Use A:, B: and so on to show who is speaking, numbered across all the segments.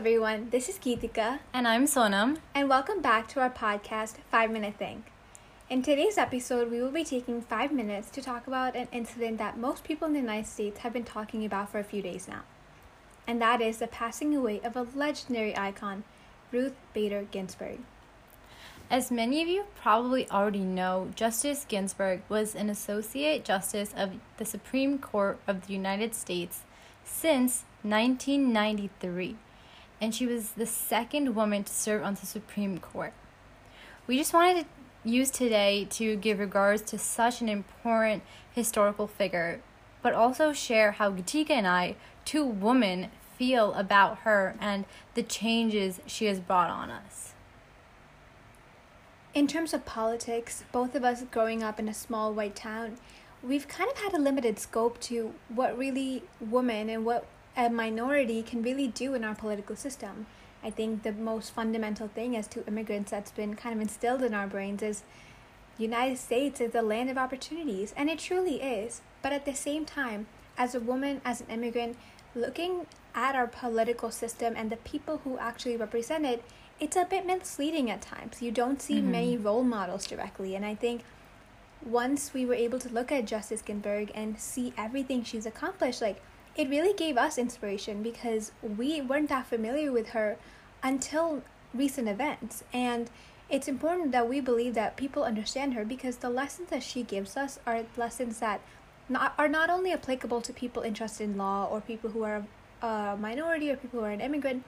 A: everyone. This is Geetika.
B: And I'm Sonam.
A: And welcome back to our podcast, Five Minute Thing. In today's episode, we will be taking five minutes to talk about an incident that most people in the United States have been talking about for a few days now. And that is the passing away of a legendary icon, Ruth Bader Ginsburg.
B: As many of you probably already know, Justice Ginsburg was an Associate Justice of the Supreme Court of the United States since 1993, and she was the second woman to serve on the Supreme Court. We just wanted to use today to give regards to such an important historical figure, but also share how Geetika and I, two women, feel about her and the changes she has brought on us.
A: In terms of politics, both of us growing up in a small white town, we've kind of had a limited scope to what really women and what a minority can really do in our political system. I think the most fundamental thing as to immigrants that's been kind of instilled in our brains is United States is the land of opportunities, and it truly is. But at the same time, as a woman, as an immigrant, looking at our political system and the people who actually represent it, it's a bit misleading at times. You don't see mm-hmm. many role models directly. And I think once we were able to look at Justice Ginsburg and see everything she's accomplished, like it really gave us inspiration because we weren't that familiar with her until recent events. And it's important that we believe that people understand her because the lessons that she gives us are lessons that not, are not only applicable to people interested in law or people who are a minority or people who are an immigrant,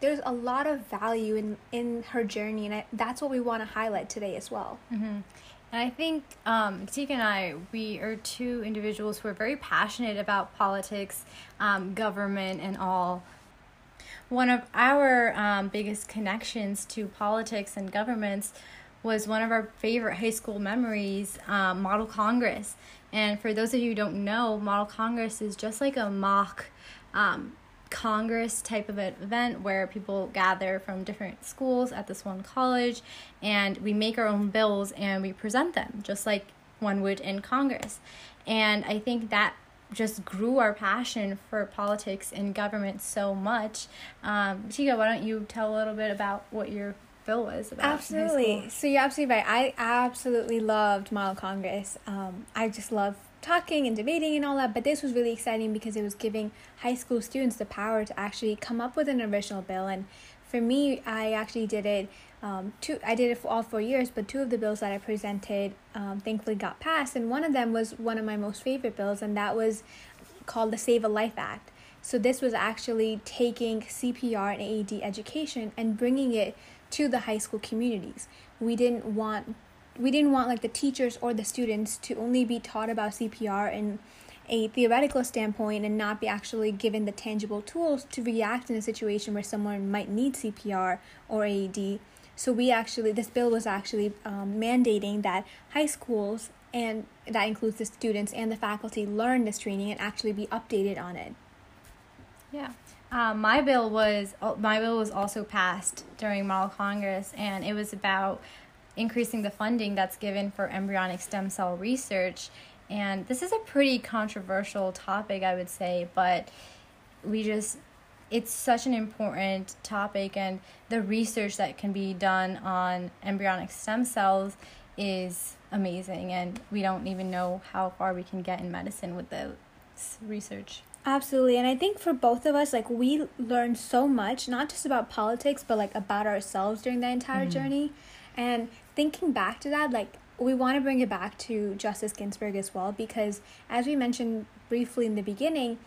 A: there's a lot of value in in her journey and I, that's what we want to highlight today as well
B: mm-hmm. And i think um, Tika and i we are two individuals who are very passionate about politics um, government and all. One of our um, biggest connections to politics and governments was one of our favorite high school memories um, model congress. And for those of you who don't know model congress is just like a mock um, congress type of an event where people gather from different schools at this one college and we make our own bills and we present them just like one would in congress. And i think that just grew our passion for politics and government so much. Um Tika, why don't you tell a little bit about what your bill was about
A: absolutely. so you're absolutely right. I absolutely loved model congress. Um i just love talking and debating and all that, but this was really exciting because it was giving high school students the power to actually come up with an original bill. And for me, I actually did it. Um, two, I did it for all four years, but two of the bills that I presented um, thankfully got passed, and one of them was one of my most favorite bills, and that was called the Save a Life Act. So this was actually taking CPR and AED education and bringing it to the high school communities. We didn't want we didn't want like the teachers or the students to only be taught about CPR in a theoretical standpoint and not be actually given the tangible tools to react in a situation where someone might need CPR or AED. So we actually, this bill was actually um, mandating that high schools and that includes the students and the faculty learn this training and actually be updated on it.
B: Yeah. Um, my bill was my bill was also passed during Model Congress, and it was about increasing the funding that's given for embryonic stem cell research. And this is a pretty controversial topic, I would say, but we just, it's such an important topic, and the research that can be done on embryonic stem cells is amazing, and we don't even know how far we can get in medicine with the research.
A: Absolutely. And I think for both of us, like we learned so much, not just about politics, but like about ourselves during the entire mm-hmm. journey. And thinking back to that, like we want to bring it back to Justice Ginsburg as well, because as we mentioned briefly in the beginning,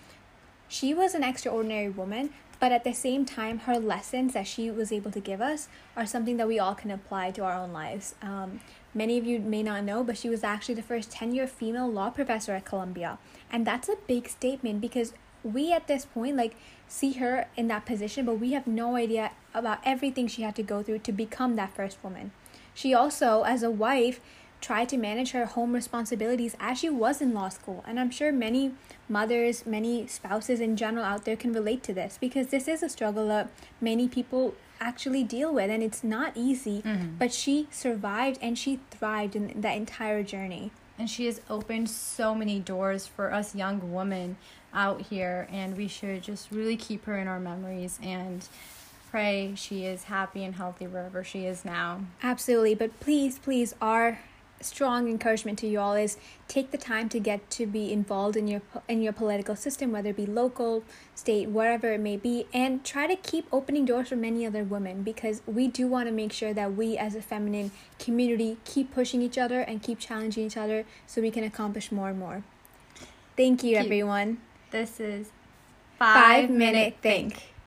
A: she was an extraordinary woman, but at the same time, her lessons that she was able to give us are something that we all can apply to our own lives. Um, many of you may not know, but she was actually the first tenure female law professor at Columbia. And that's a big statement because we at this point, like, see her in that position, but we have no idea about everything she had to go through to become that first woman. She also, as a wife, tried to manage her home responsibilities as she was in law school. And I'm sure many mothers, many spouses in general out there can relate to this because this is a struggle that many people actually deal with and it's not easy. Mm-hmm. But she survived and she thrived in that entire journey.
B: And she has opened so many doors for us young women out here, and we should just really keep her in our memories and pray she is happy and healthy wherever she is now.
A: Absolutely. But please, please, our strong encouragement to you all is take the time to get to be involved in your in your political system whether it be local state wherever it may be and try to keep opening doors for many other women because we do want to make sure that we as a feminine community keep pushing each other and keep challenging each other so we can accomplish more and more thank you
B: Thank you.
A: everyone
B: This is
A: five minute think